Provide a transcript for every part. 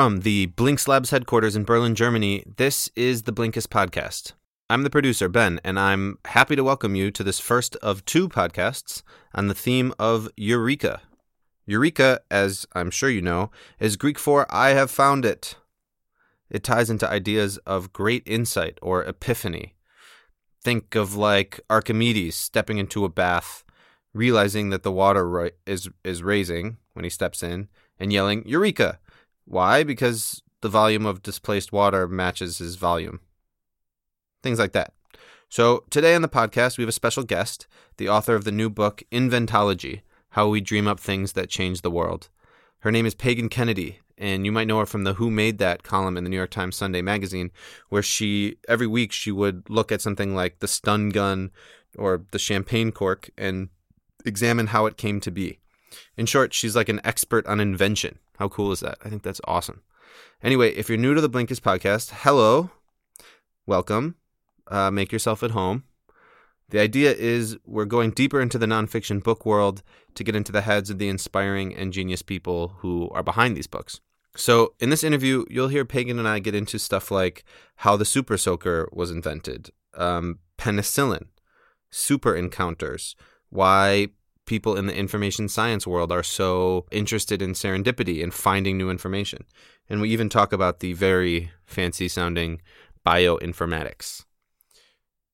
from the Blinks Labs headquarters in Berlin, Germany, this is the Blinkist podcast. I'm the producer, Ben, and I'm happy to welcome you to this first of two podcasts on the theme of Eureka. Eureka, as I'm sure you know, is Greek for I have found it. It ties into ideas of great insight or epiphany. Think of like Archimedes stepping into a bath, realizing that the water is, is raising when he steps in, and yelling, Eureka! Why? Because the volume of displaced water matches his volume. Things like that. So, today on the podcast, we have a special guest, the author of the new book, Inventology How We Dream Up Things That Change the World. Her name is Pagan Kennedy, and you might know her from the Who Made That column in the New York Times Sunday magazine, where she, every week, she would look at something like the stun gun or the champagne cork and examine how it came to be. In short, she's like an expert on invention. How cool is that? I think that's awesome. Anyway, if you're new to the Blinkist podcast, hello, welcome. Uh, make yourself at home. The idea is we're going deeper into the nonfiction book world to get into the heads of the inspiring and genius people who are behind these books. So, in this interview, you'll hear Pagan and I get into stuff like how the super soaker was invented, um, penicillin, super encounters, why people in the information science world are so interested in serendipity and finding new information. And we even talk about the very fancy sounding bioinformatics.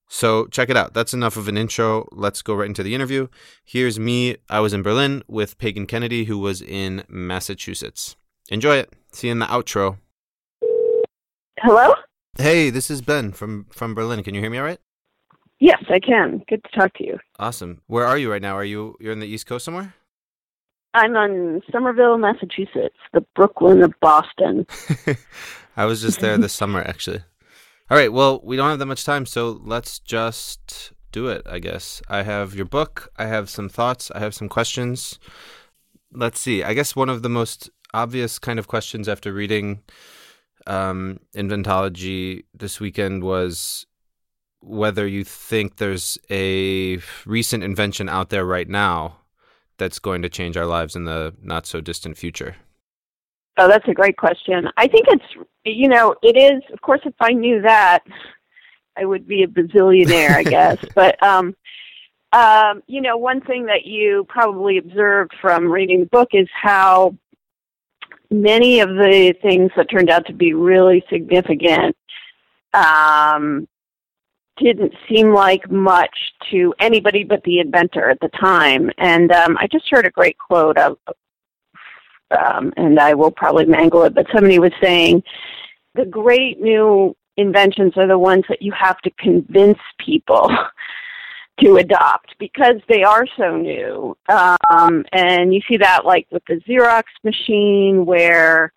So check it out. That's enough of an intro. Let's go right into the interview. Here's me. I was in Berlin with Pagan Kennedy, who was in Massachusetts. Enjoy it. See you in the outro. Hello? Hey, this is Ben from, from Berlin. Can you hear me all right? Yes, I can. Good to talk to you. Awesome. Where are you right now? Are you you're in the East Coast somewhere? I'm on Somerville, Massachusetts, the Brooklyn of Boston. I was just there this summer actually. All right, well, we don't have that much time, so let's just do it, I guess. I have your book, I have some thoughts, I have some questions. Let's see. I guess one of the most obvious kind of questions after reading um, Inventology this weekend was whether you think there's a recent invention out there right now that's going to change our lives in the not so distant future. Oh, that's a great question. I think it's, you know, it is, of course, if I knew that, I would be a bazillionaire, I guess. but, um, um, you know, one thing that you probably observed from reading the book is how many of the things that turned out to be really significant um, didn't seem like much to anybody but the inventor at the time. And um, I just heard a great quote of, um, and I will probably mangle it, but somebody was saying, the great new inventions are the ones that you have to convince people to adopt because they are so new. Um, and you see that like with the Xerox machine where,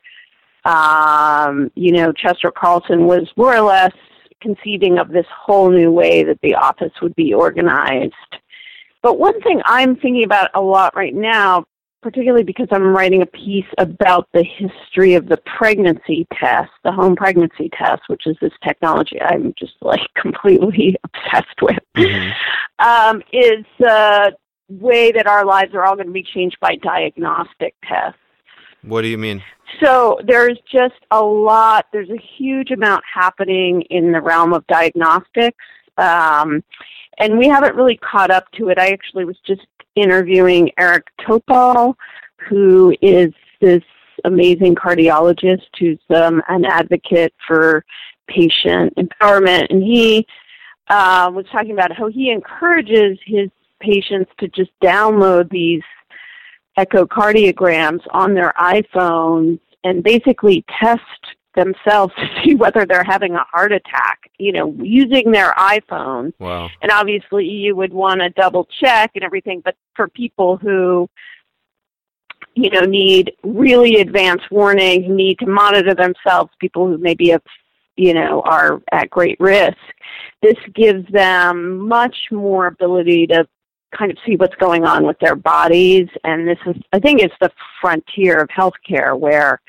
um, you know, Chester Carlson was more or less conceiving of this whole new way that the office would be organized. But one thing I'm thinking about a lot right now, particularly because I'm writing a piece about the history of the pregnancy test, the home pregnancy test, which is this technology I'm just like completely obsessed with, mm-hmm. um, is the way that our lives are all going to be changed by diagnostic tests. What do you mean? So there's just a lot, there's a huge amount happening in the realm of diagnostics. Um, and we haven't really caught up to it. I actually was just interviewing Eric Topol, who is this amazing cardiologist who's um, an advocate for patient empowerment. And he uh, was talking about how he encourages his patients to just download these echocardiograms on their iPhones and basically test themselves to see whether they're having a heart attack, you know, using their iPhone. Wow. And obviously you would want to double check and everything, but for people who you know need really advanced warning, need to monitor themselves, people who maybe have you know are at great risk, this gives them much more ability to kind of see what's going on with their bodies. And this is, I think, it's the frontier of healthcare where,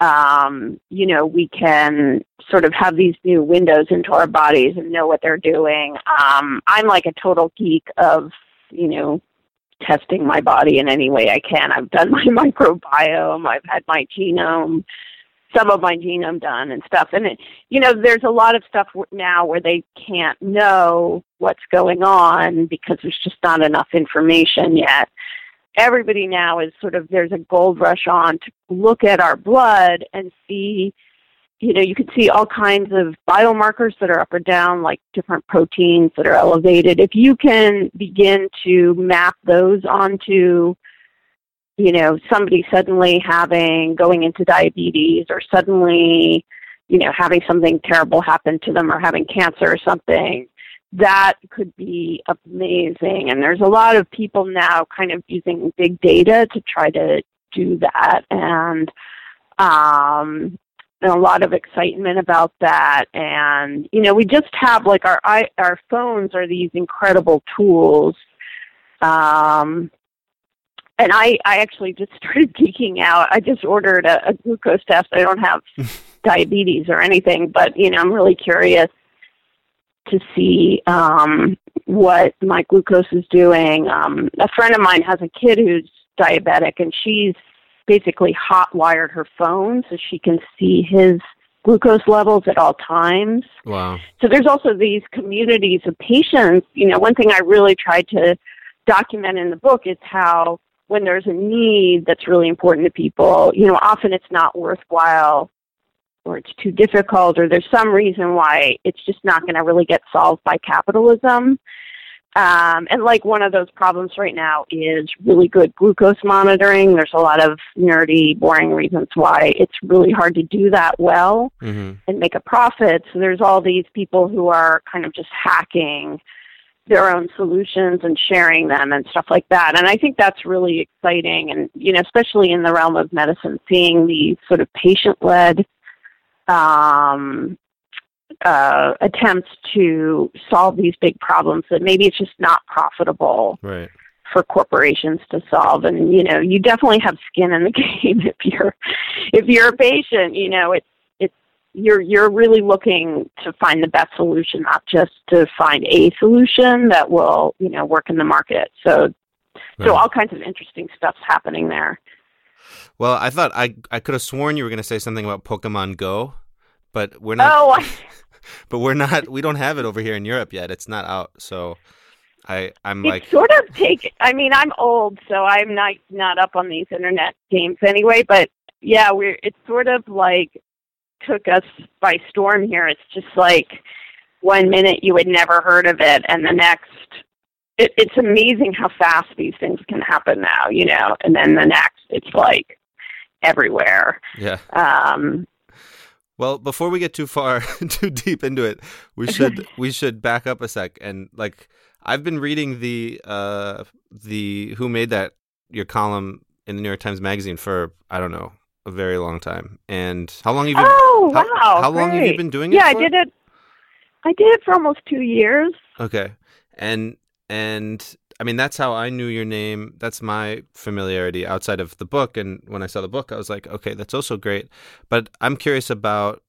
um, you know, we can sort of have these new windows into our bodies and know what they're doing. Um, I'm like a total geek of, you know, testing my body in any way I can. I've done my microbiome, I've had my genome some of my genome done and stuff. And it, you know, there's a lot of stuff now where they can't know what's going on because there's just not enough information yet. Everybody now is sort of there's a gold rush on to look at our blood and see you know, you can see all kinds of biomarkers that are up or down, like different proteins that are elevated. If you can begin to map those onto, you know, somebody suddenly having, going into diabetes or suddenly, you know, having something terrible happen to them or having cancer or something, that could be amazing. And there's a lot of people now kind of using big data to try to do that. And, um, and a lot of excitement about that. And you know, we just have like our our phones are these incredible tools. Um, and I I actually just started geeking out. I just ordered a, a glucose test. I don't have diabetes or anything, but you know, I'm really curious to see um, what my glucose is doing. Um, a friend of mine has a kid who's diabetic, and she's basically hot wired her phone so she can see his glucose levels at all times. Wow. So there's also these communities of patients. You know, one thing I really tried to document in the book is how when there's a need that's really important to people, you know, often it's not worthwhile or it's too difficult or there's some reason why it's just not going to really get solved by capitalism. Um, and like one of those problems right now is really good glucose monitoring. There's a lot of nerdy, boring reasons why it's really hard to do that well mm-hmm. and make a profit. So there's all these people who are kind of just hacking their own solutions and sharing them and stuff like that. And I think that's really exciting. And, you know, especially in the realm of medicine, seeing these sort of patient led um, uh, attempts to solve these big problems that maybe it's just not profitable right. for corporations to solve. And you know, you definitely have skin in the game if you're if you're a patient. You know, it's you're you're really looking to find the best solution, not just to find a solution that will you know work in the market. So right. so all kinds of interesting stuff's happening there. Well, I thought I I could have sworn you were going to say something about Pokemon Go but we're not. Oh, I... but we're not. We don't have it over here in Europe yet. It's not out. So I I'm it's like sort of take. I mean, I'm old, so I'm not not up on these internet games anyway. But yeah, we're. It's sort of like took us by storm here. It's just like one minute you had never heard of it, and the next. It, it's amazing how fast these things can happen now, you know. And then the next, it's like everywhere. Yeah. Um, well, before we get too far too deep into it, we should we should back up a sec and like I've been reading the uh the who made that your column in the New York Times magazine for I don't know a very long time. And how long have you? Oh how, wow! How long great. have you been doing it? Yeah, for? I did it. I did it for almost two years. Okay, and and I mean, that's how I knew your name. That's my familiarity outside of the book. And when I saw the book, I was like, okay, that's also great. But I'm curious about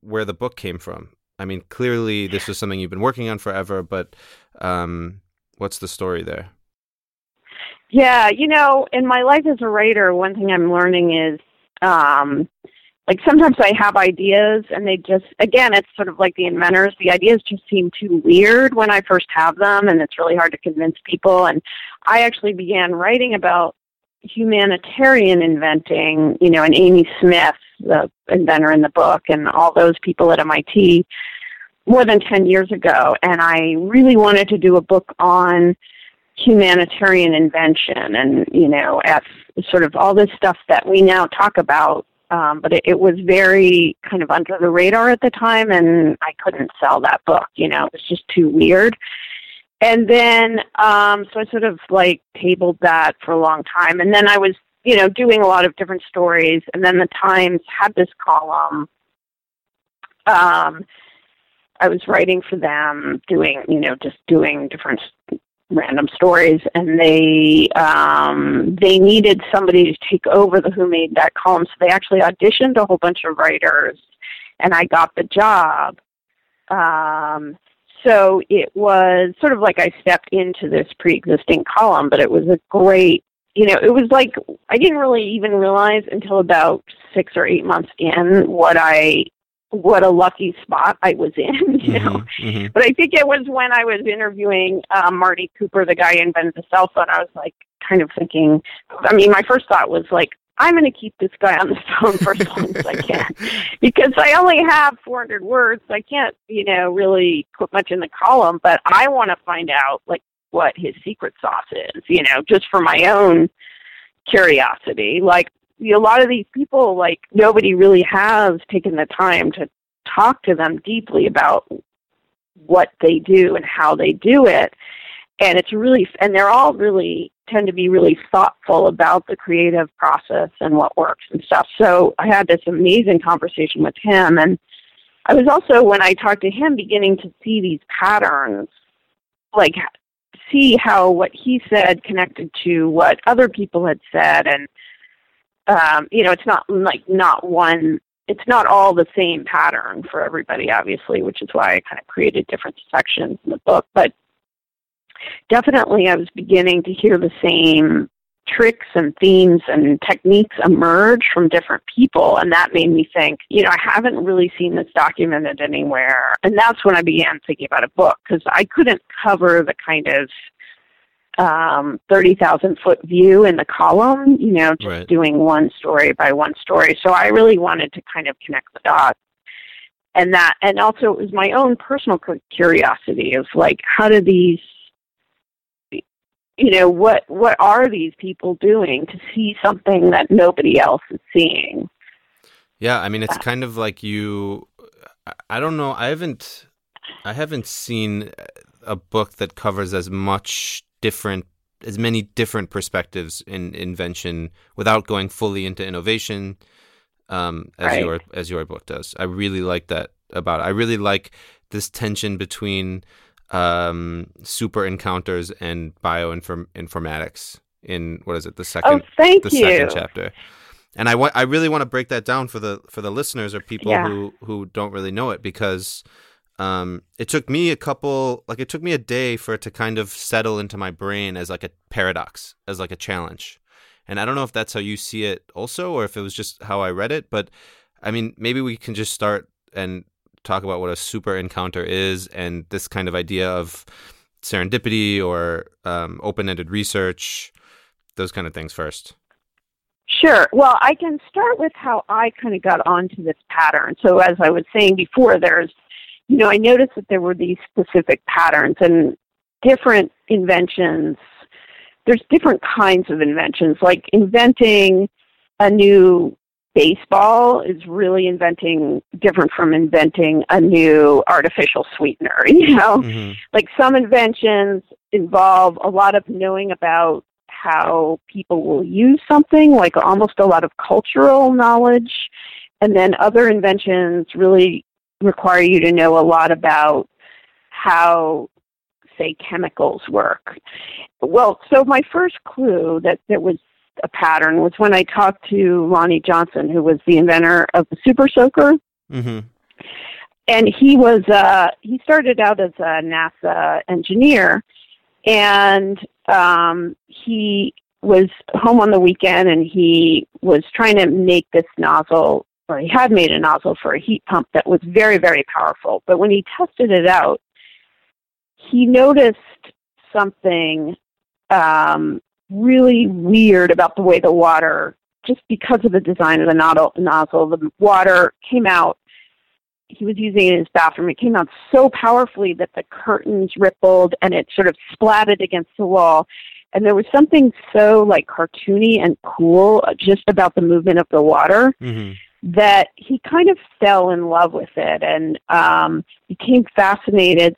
where the book came from. I mean, clearly this was something you've been working on forever, but um, what's the story there? Yeah, you know, in my life as a writer, one thing I'm learning is um, like sometimes I have ideas and they just again it's sort of like the inventors the ideas just seem too weird when I first have them and it's really hard to convince people. And I actually began writing about humanitarian inventing you know and Amy Smith the inventor in the book and all those people at MIT more than 10 years ago. And I really wanted to do a book on humanitarian invention and you know at sort of all this stuff that we now talk about um, but it, it was very kind of under the radar at the time, and I couldn't sell that book. You know, it was just too weird. And then, um, so I sort of like tabled that for a long time, and then I was, you know, doing a lot of different stories. And then the Times had this column. Um, I was writing for them, doing, you know, just doing different random stories and they um they needed somebody to take over the who made that column. So they actually auditioned a whole bunch of writers and i got the job. Um so it was sort of like i stepped into this pre-existing column but it was a great you know, it was like I didn't really even realize until about six or eight months in what I what a lucky spot I was in, you know. Mm-hmm, mm-hmm. But I think it was when I was interviewing um, Marty Cooper, the guy who invented the cell phone. I was like, kind of thinking. I mean, my first thought was like, I'm going to keep this guy on the phone for as long as I can because I only have 400 words. I can't, you know, really put much in the column, but I want to find out like what his secret sauce is, you know, just for my own curiosity. Like a lot of these people, like nobody really has taken the time to talk to them deeply about what they do and how they do it. And it's really, and they're all really tend to be really thoughtful about the creative process and what works and stuff. So I had this amazing conversation with him. And I was also, when I talked to him, beginning to see these patterns, like see how what he said connected to what other people had said and um, you know it's not like not one it's not all the same pattern for everybody obviously which is why i kind of created different sections in the book but definitely i was beginning to hear the same tricks and themes and techniques emerge from different people and that made me think you know i haven't really seen this documented anywhere and that's when i began thinking about a book because i couldn't cover the kind of um, 30,000 foot view in the column, you know, just right. doing one story by one story. So I really wanted to kind of connect the dots. And that, and also it was my own personal curiosity of like, how do these, you know, what, what are these people doing to see something that nobody else is seeing? Yeah. I mean, it's kind of like you, I don't know. I haven't, I haven't seen a book that covers as much different as many different perspectives in invention without going fully into innovation um, as right. your as your book does. I really like that about it. I really like this tension between um, super encounters and bioinformatics in what is it the second oh, thank the you. second chapter. And I want I really want to break that down for the for the listeners or people yeah. who who don't really know it because um, it took me a couple like it took me a day for it to kind of settle into my brain as like a paradox as like a challenge and i don't know if that's how you see it also or if it was just how i read it but i mean maybe we can just start and talk about what a super encounter is and this kind of idea of serendipity or um, open-ended research those kind of things first Sure. Well, I can start with how I kind of got onto this pattern. So, as I was saying before, there's you know, I noticed that there were these specific patterns and different inventions. There's different kinds of inventions, like inventing a new baseball is really inventing different from inventing a new artificial sweetener you know mm-hmm. like some inventions involve a lot of knowing about how people will use something like almost a lot of cultural knowledge and then other inventions really require you to know a lot about how say chemicals work. Well, so my first clue that there was a pattern was when I talked to Lonnie Johnson, who was the inventor of the Super Soaker. Mm-hmm. And he was uh, he started out as a NASA engineer, and um, he was home on the weekend, and he was trying to make this nozzle or he had made a nozzle for a heat pump that was very, very powerful. But when he tested it out, he noticed something um, really weird about the way the water, just because of the design of the nozzle, the water came out. He was using it in his bathroom. It came out so powerfully that the curtains rippled and it sort of splatted against the wall. And there was something so like cartoony and cool just about the movement of the water. Mm-hmm that he kind of fell in love with it and um, became fascinated.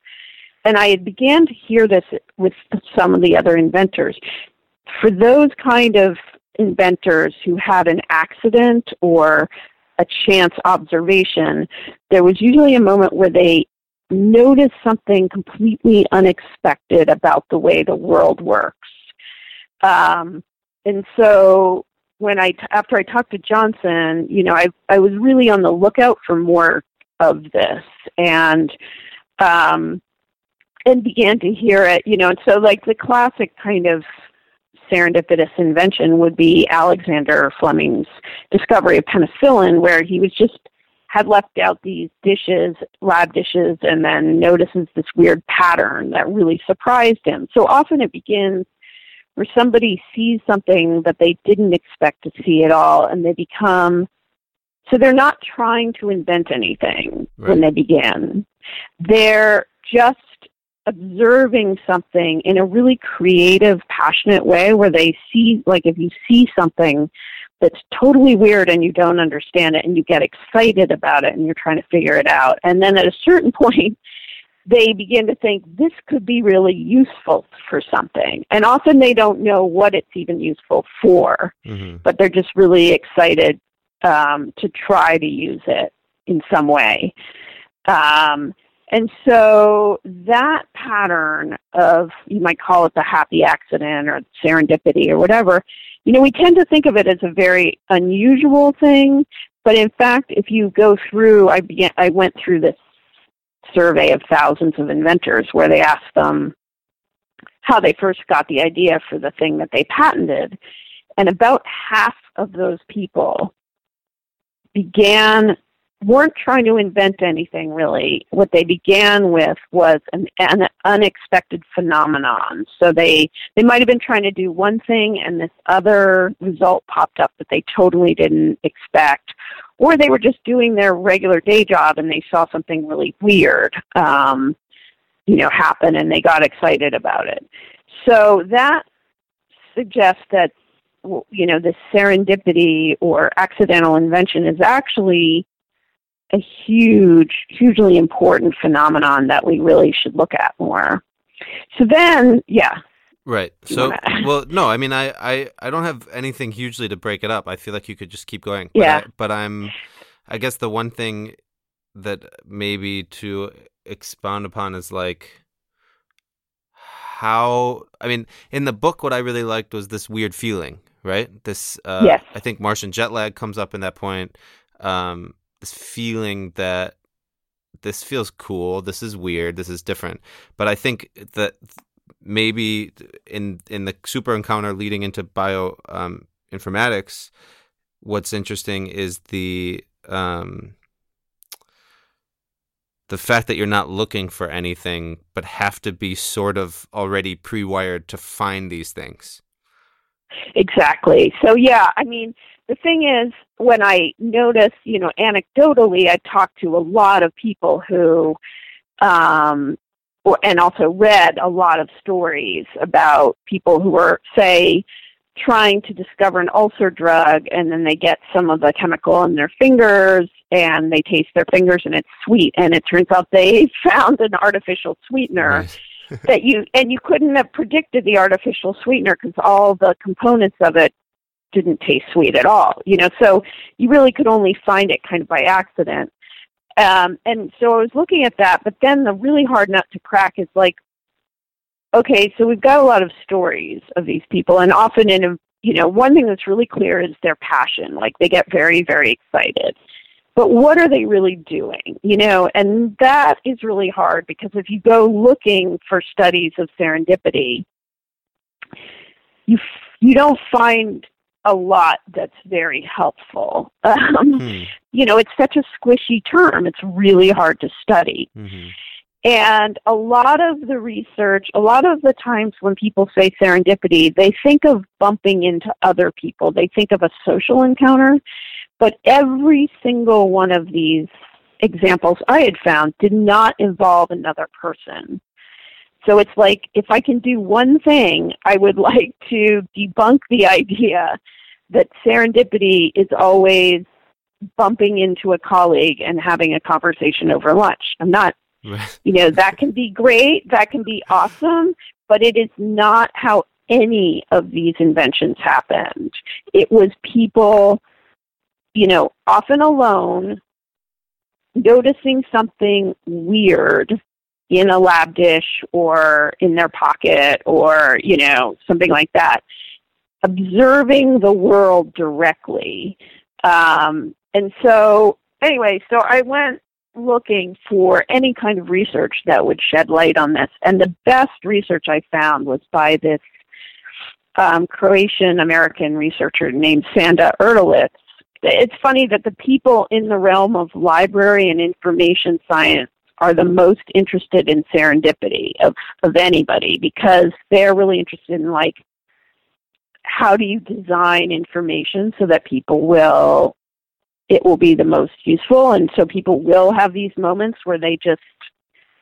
And I began to hear this with some of the other inventors. For those kind of inventors who had an accident or a chance observation, there was usually a moment where they noticed something completely unexpected about the way the world works. Um, and so when I after I talked to Johnson, you know, I I was really on the lookout for more of this and um and began to hear it, you know, and so like the classic kind of serendipitous invention would be Alexander Fleming's discovery of penicillin, where he was just had left out these dishes, lab dishes, and then notices this weird pattern that really surprised him. So often it begins where somebody sees something that they didn't expect to see at all, and they become so they're not trying to invent anything right. when they begin. They're just observing something in a really creative, passionate way where they see, like, if you see something that's totally weird and you don't understand it and you get excited about it and you're trying to figure it out. And then at a certain point, they begin to think this could be really useful for something. And often they don't know what it's even useful for, mm-hmm. but they're just really excited um, to try to use it in some way. Um, and so that pattern of, you might call it the happy accident or serendipity or whatever, you know, we tend to think of it as a very unusual thing, but in fact, if you go through, I began, I went through this survey of thousands of inventors where they asked them how they first got the idea for the thing that they patented, and about half of those people began weren't trying to invent anything really. What they began with was an, an unexpected phenomenon. So they they might have been trying to do one thing and this other result popped up that they totally didn't expect, or they were just doing their regular day job and they saw something really weird, um, you know, happen and they got excited about it. So that suggests that you know this serendipity or accidental invention is actually a huge, hugely important phenomenon that we really should look at more. So then, yeah. Right. So, well, no, I mean, I, I, I don't have anything hugely to break it up. I feel like you could just keep going. But yeah. I, but I'm, I guess the one thing that maybe to expound upon is like how, I mean, in the book, what I really liked was this weird feeling, right? This, uh, yes. I think Martian jet lag comes up in that point. Um, this feeling that this feels cool, this is weird, this is different. But I think that maybe in in the super encounter leading into bio um, informatics, what's interesting is the um, the fact that you're not looking for anything, but have to be sort of already pre-wired to find these things. Exactly. So yeah, I mean, the thing is, when I notice, you know, anecdotally, I talk to a lot of people who, um, or, and also read a lot of stories about people who are, say, trying to discover an ulcer drug and then they get some of the chemical in their fingers and they taste their fingers and it's sweet and it turns out they found an artificial sweetener nice. that you and you couldn't have predicted the artificial sweetener because all the components of it didn't taste sweet at all. You know, so you really could only find it kind of by accident. Um, and so I was looking at that, but then the really hard nut to crack is like, okay, so we've got a lot of stories of these people, and often in a, you know, one thing that's really clear is their passion. Like they get very, very excited. But what are they really doing? You know, and that is really hard because if you go looking for studies of serendipity, you you don't find a lot that's very helpful. Um, hmm. You know, it's such a squishy term, it's really hard to study. Mm-hmm. And a lot of the research, a lot of the times when people say serendipity, they think of bumping into other people. They think of a social encounter. But every single one of these examples I had found did not involve another person. So it's like if I can do one thing, I would like to debunk the idea that serendipity is always bumping into a colleague and having a conversation over lunch. I'm not, you know, that can be great, that can be awesome, but it is not how any of these inventions happened. It was people, you know, often alone, noticing something weird in a lab dish or in their pocket or, you know, something like that. Observing the world directly. Um, and so, anyway, so I went looking for any kind of research that would shed light on this. And the best research I found was by this um, Croatian American researcher named Sanda Erdelez. It's funny that the people in the realm of library and information science are the most interested in serendipity of, of anybody because they're really interested in like how do you design information so that people will it will be the most useful? And so people will have these moments where they just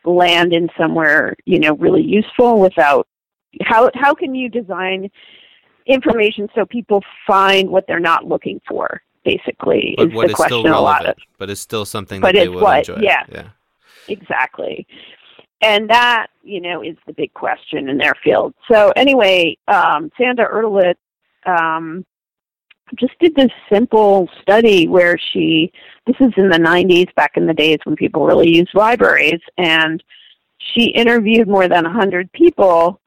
land in somewhere you know really useful without how how can you design information so people find what they're not looking for basically but is the is question still a lot of but it's still something But that they it's what- enjoy. yeah. yeah exactly. And that you know is the big question in their field. So anyway um Sanda Erdelez um just did this simple study where she this is in the 90s back in the days when people really used libraries and she interviewed more than 100 people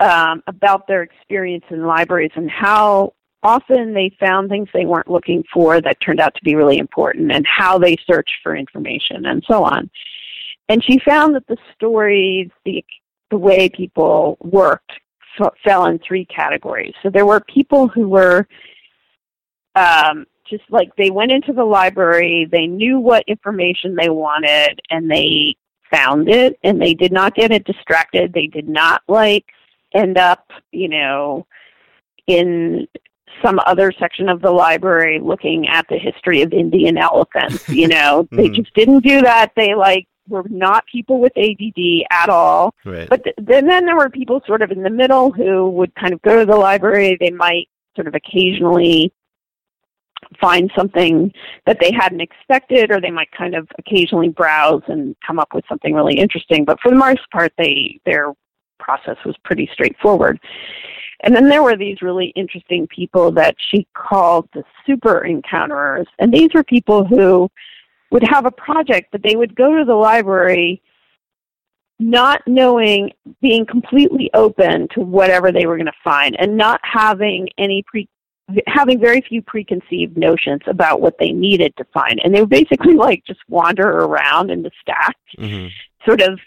um, about their experience in libraries and how often they found things they weren't looking for that turned out to be really important and how they searched for information and so on and she found that the stories the the way people worked f- fell in three categories so there were people who were um, just like they went into the library, they knew what information they wanted, and they found it, and they did not get it distracted. They did not like end up, you know, in some other section of the library looking at the history of Indian elephants. You know, they Mhm. just didn't do that. They like were not people with ADD at all. right But th- then, then there were people sort of in the middle who would kind of go to the library. They might sort of occasionally find something that they hadn't expected, or they might kind of occasionally browse and come up with something really interesting. But for the most part, they their process was pretty straightforward. And then there were these really interesting people that she called the super encounterers, and these were people who would have a project, but they would go to the library not knowing, being completely open to whatever they were going to find, and not having any pre, having very few preconceived notions about what they needed to find, and they would basically like just wander around in the stack, hmm sort of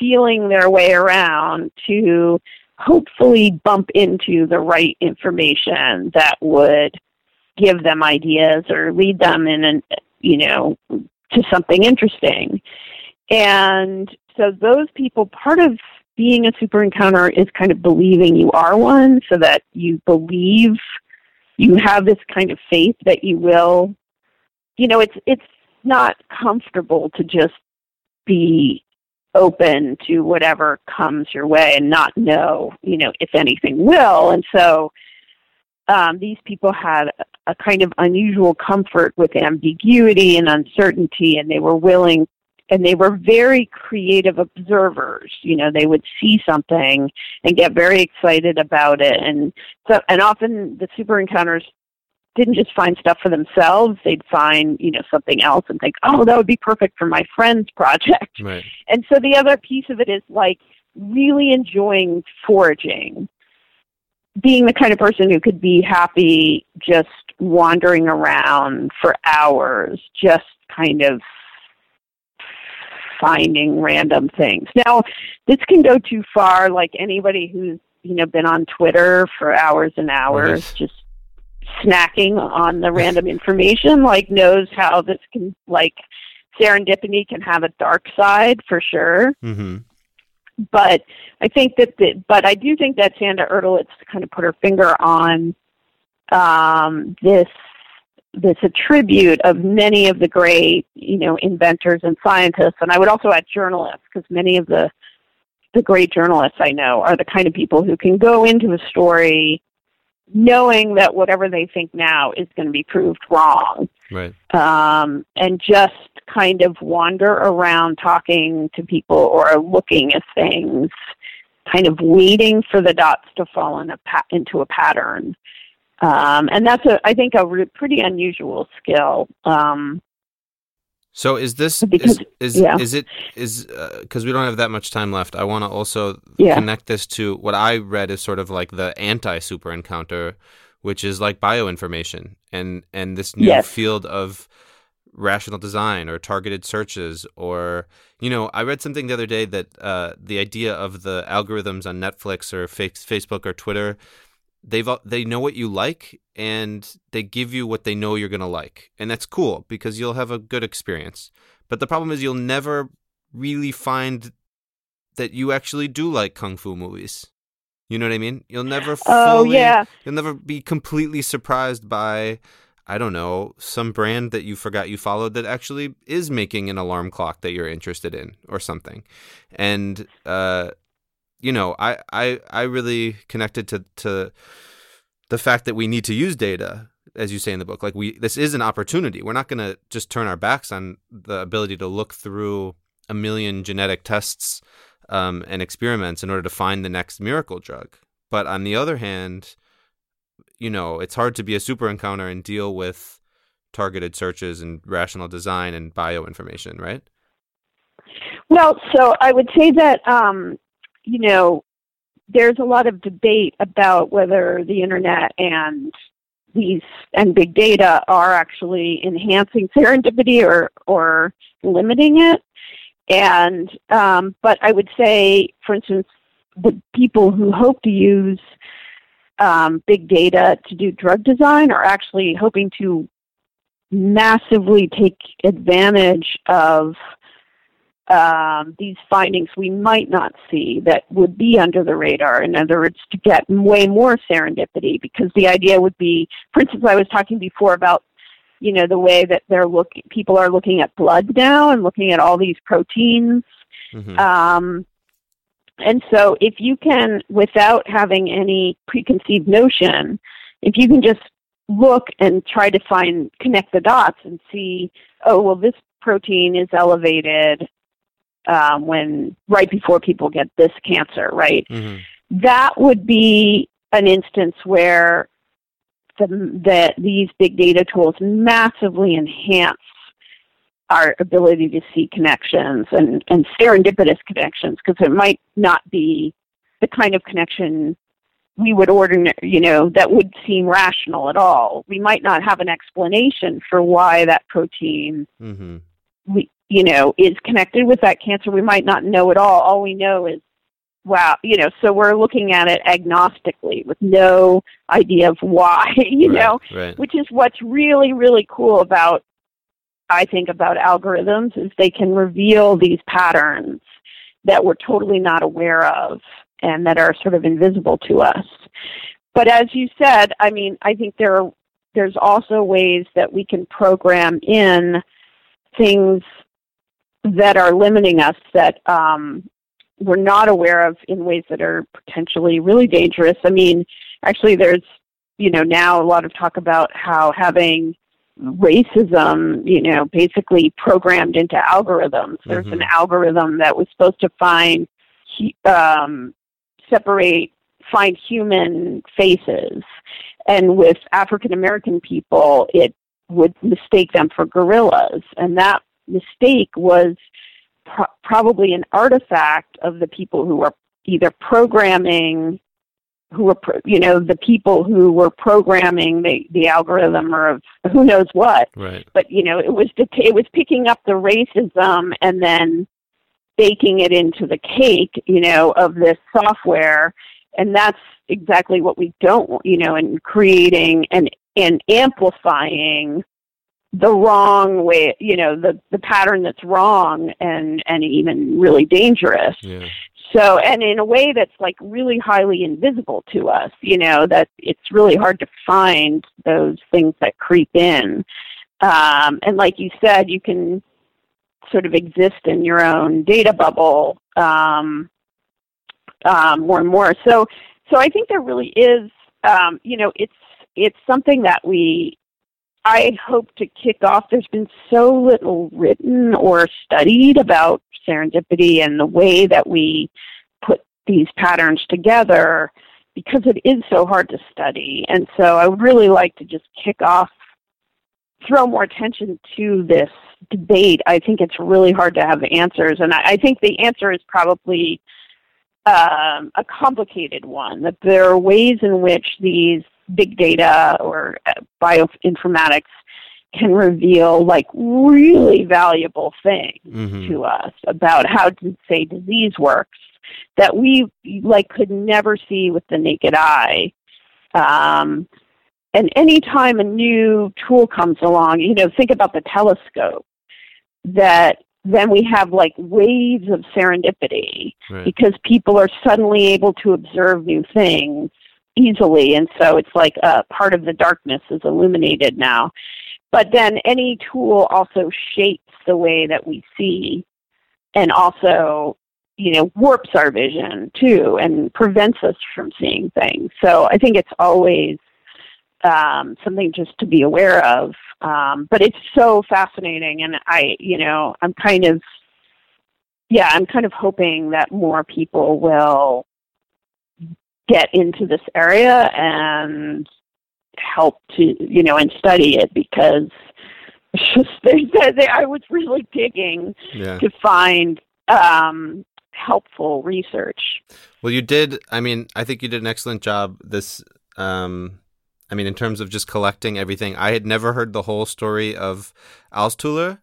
feeling their way around to hopefully bump into the right information that would give them ideas or lead them in an you know to something interesting and so those people part of being a super encounter is kind of believing you are one so that you believe you have this kind of faith that you will you know it's it's not comfortable to just be open to whatever comes your way and not know, you know, if anything will. And so um, these people had a kind of unusual comfort with ambiguity and uncertainty, and they were willing and they were very creative observers. You know, they would see something and get very excited about it. And so, and often the super encounters didn't just find stuff for themselves, they'd find, you know, something else and think, oh, that would be perfect for my friend's project. right And so the other piece of it is like really enjoying foraging. Being the kind of person who could be happy just wandering around for hours, just kind of finding random things. Now, this can go too far, like anybody who's, you know, been on Twitter for hours and hours, just snacking on the random information, like knows how this can like serendipity can have a dark side for sure. hmm But I think that the, but I do think that Sanda Erdelez kind of put her finger on um, this this attribute of many of the great you know inventors and scientists, and I would also add journalists because many of the the great journalists I know are the kind of people who can go into a story knowing that whatever they think now is going to be proved wrong right um, and just kind of wander around talking to people or looking at things, kind of waiting for the dots to fall in a pa- into a pattern. Um, and that's a, I think, a re- pretty unusual skill. Um, So is this Because- is is, yeah. is it is because we don't have that much time left? I want to also Yeah. connect this to what I read is sort of like the anti super encounter, which is like bioinformation and and this new Yes. field of rational design or targeted searches or you know I read something the other day that uh, the idea of the algorithms on Netflix or fa- Facebook or Twitter they've they know what you like and they give you what they know you're going to like. And that's cool because you'll have a good experience. But the problem is you'll never really find that you actually do like kung fu movies. You know what I mean? You'll never Oh, fully, yeah. you'll never be completely surprised by I don't know, some brand that you forgot you followed that actually is making an alarm clock that you're interested in or something. And uh you know, I I I really connected to to the fact that we need to use data as you say in the book. Like we this is an opportunity. We're not going to just turn our backs on the ability to look through a million genetic tests um, and experiments in order to find the next miracle drug. But on the other hand, you know, it's hard to be a super encounter and deal with targeted searches and rational design and bioinformation, right? Well, so I would say that um, you know there's a lot of debate about whether the internet and these and big data are actually enhancing serendipity or or limiting it. And um, but I would say, for instance, the people who hope to use um, big data to do drug design are actually hoping to massively take advantage of um, these findings we might not see that would be under the radar. In other words, to get way more serendipity, because the idea would be, for instance, I was talking before about, you know, the way that they're looking, people are looking at blood now and looking at all these proteins. Mhm. Um, and so, if you can, without having any preconceived notion, if you can just look and try to find, connect the dots and see, oh, well, this protein is elevated um, when right before people get this cancer, right? Mhm. That would be an instance where the, that these big data tools massively enhance our ability to see connections and, and serendipitous connections because it might not be the kind of connection we would ordinary, you know, that would seem rational at all. We might not have an explanation for why that protein Mhm. we you know is connected with that cancer we might not know at all all we know is wow you know so we're looking at it agnostically with no idea of why you Right, know right. which is what's really really cool about i think about algorithms is they can reveal these patterns that we're totally not aware of and that are sort of invisible to us but as you said i mean i think there are there's also ways that we can program in things that are limiting us that um, we're not aware of in ways that are potentially really dangerous. I mean, actually, there's you know now a lot of talk about how having racism, you know, basically programmed into algorithms. There's an Mhm. algorithm that was supposed to find um, separate find human faces, and with African American people, it would mistake them for gorillas, and that mistake was pro- probably an artifact of the people who were either programming who were pro- you know the people who were programming the the algorithm or of who knows what Right. but you know it was it was picking up the racism and then baking it into the cake you know of this software and that's exactly what we don't want you know and creating and and amplifying the wrong way you know the the pattern that's wrong and and even really dangerous Yeah. so, and in a way that's like really highly invisible to us, you know, that it's really hard to find those things that creep in. Um, and like you said, you can sort of exist in your own data bubble um, um, more and more. So, so I think there really is, um, you know, it's it's something that we I hope to kick off. There's been so little written or studied about serendipity and the way that we put these patterns together because it is so hard to study. And so I would really like to just kick off, throw more attention to this debate. I think it's really hard to have answers. And I, I think the answer is probably um, a complicated one, that there are ways in which these big data or uh, bioinformatics can reveal like really valuable things Mhm. to us about how to say disease works that we like could never see with the naked eye Um, and anytime a new tool comes along, you know, think about the telescope, that then we have like waves of serendipity Right. because people are suddenly able to observe new things easily. And so it's like a part of the darkness is illuminated now. But then any tool also shapes the way that we see and also, you know, warps our vision too and prevents us from seeing things. So I think it's always um, something just to be aware of. Um, but it's so fascinating, and I, you know, I'm kind of, yeah, I'm kind of hoping that more people will get into this area and help to, you know, and study it because just they, they, I was really digging Yeah. to find um, helpful research. Well, you did. I mean, I think you did an excellent job. This, um, I mean, in terms of just collecting everything, I had never heard the whole story of Altshuller,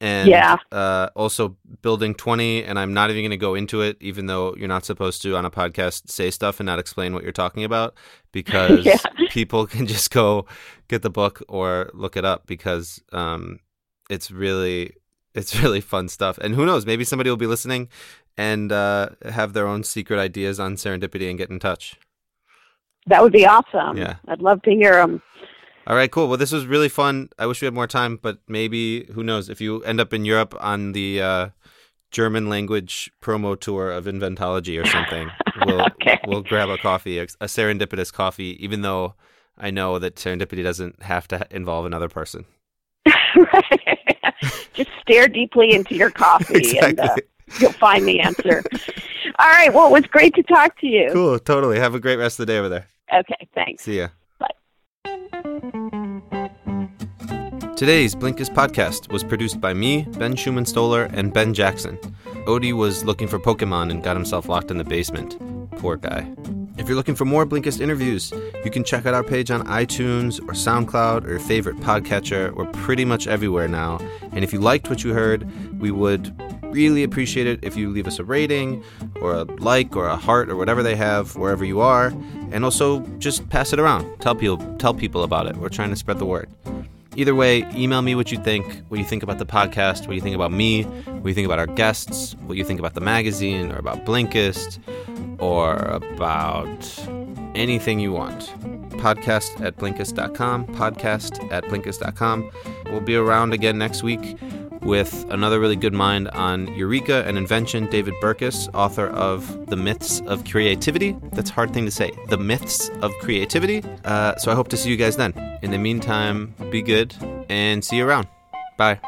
and Yeah. uh, also building twenty. And I'm not even going to go into it, even though you're not supposed to on a podcast say stuff and not explain what you're talking about, because Yeah. people can just go get the book or look it up because um, it's really it's really fun stuff. And who knows, maybe somebody will be listening and uh, have their own secret ideas on serendipity and get in touch. That would be awesome. Yeah. I'd love to hear them. All right, cool. Well, this was really fun. I wish we had more time, but maybe who knows if you end up in Europe on the uh, German language promo tour of Inventology or something, we'll Okay. we'll grab a coffee, a, a serendipitous coffee, even though I know that serendipity doesn't have to involve another person. Just stare deeply into your coffee and uh, you'll find the answer. All right. Well, it was great to talk to you. Cool. Totally. Have a great rest of the day over there. Okay. Thanks. See ya. Today's Blinkist podcast was produced by me, Ben Schumann Stoller, and Ben Jackson. Odie was looking for Pokemon and got himself locked in the basement. Poor guy. If you're looking for more Blinkist interviews, you can check out our page on iTunes or SoundCloud or your favorite podcatcher. We're pretty much everywhere now. And if you liked what you heard, we would really appreciate it if you leave us a rating or a like or a heart or whatever they have wherever you are. And also just pass it around. Tell people tell people about it. We're trying to spread the word. Either way, email me what you think, what you think about the podcast, what you think about me, what you think about our guests, what you think about the magazine, or about Blinkist, or about anything you want. Podcast at Blinkist.com, podcast at Blinkist.com. We'll be around again next week with another really good mind on Eureka and invention, David Burkus, author of The Myths of Creativity. That's a hard thing to say. The Myths of Creativity. Uh, so I hope to see you guys then. In the meantime, be good and see you around. Bye.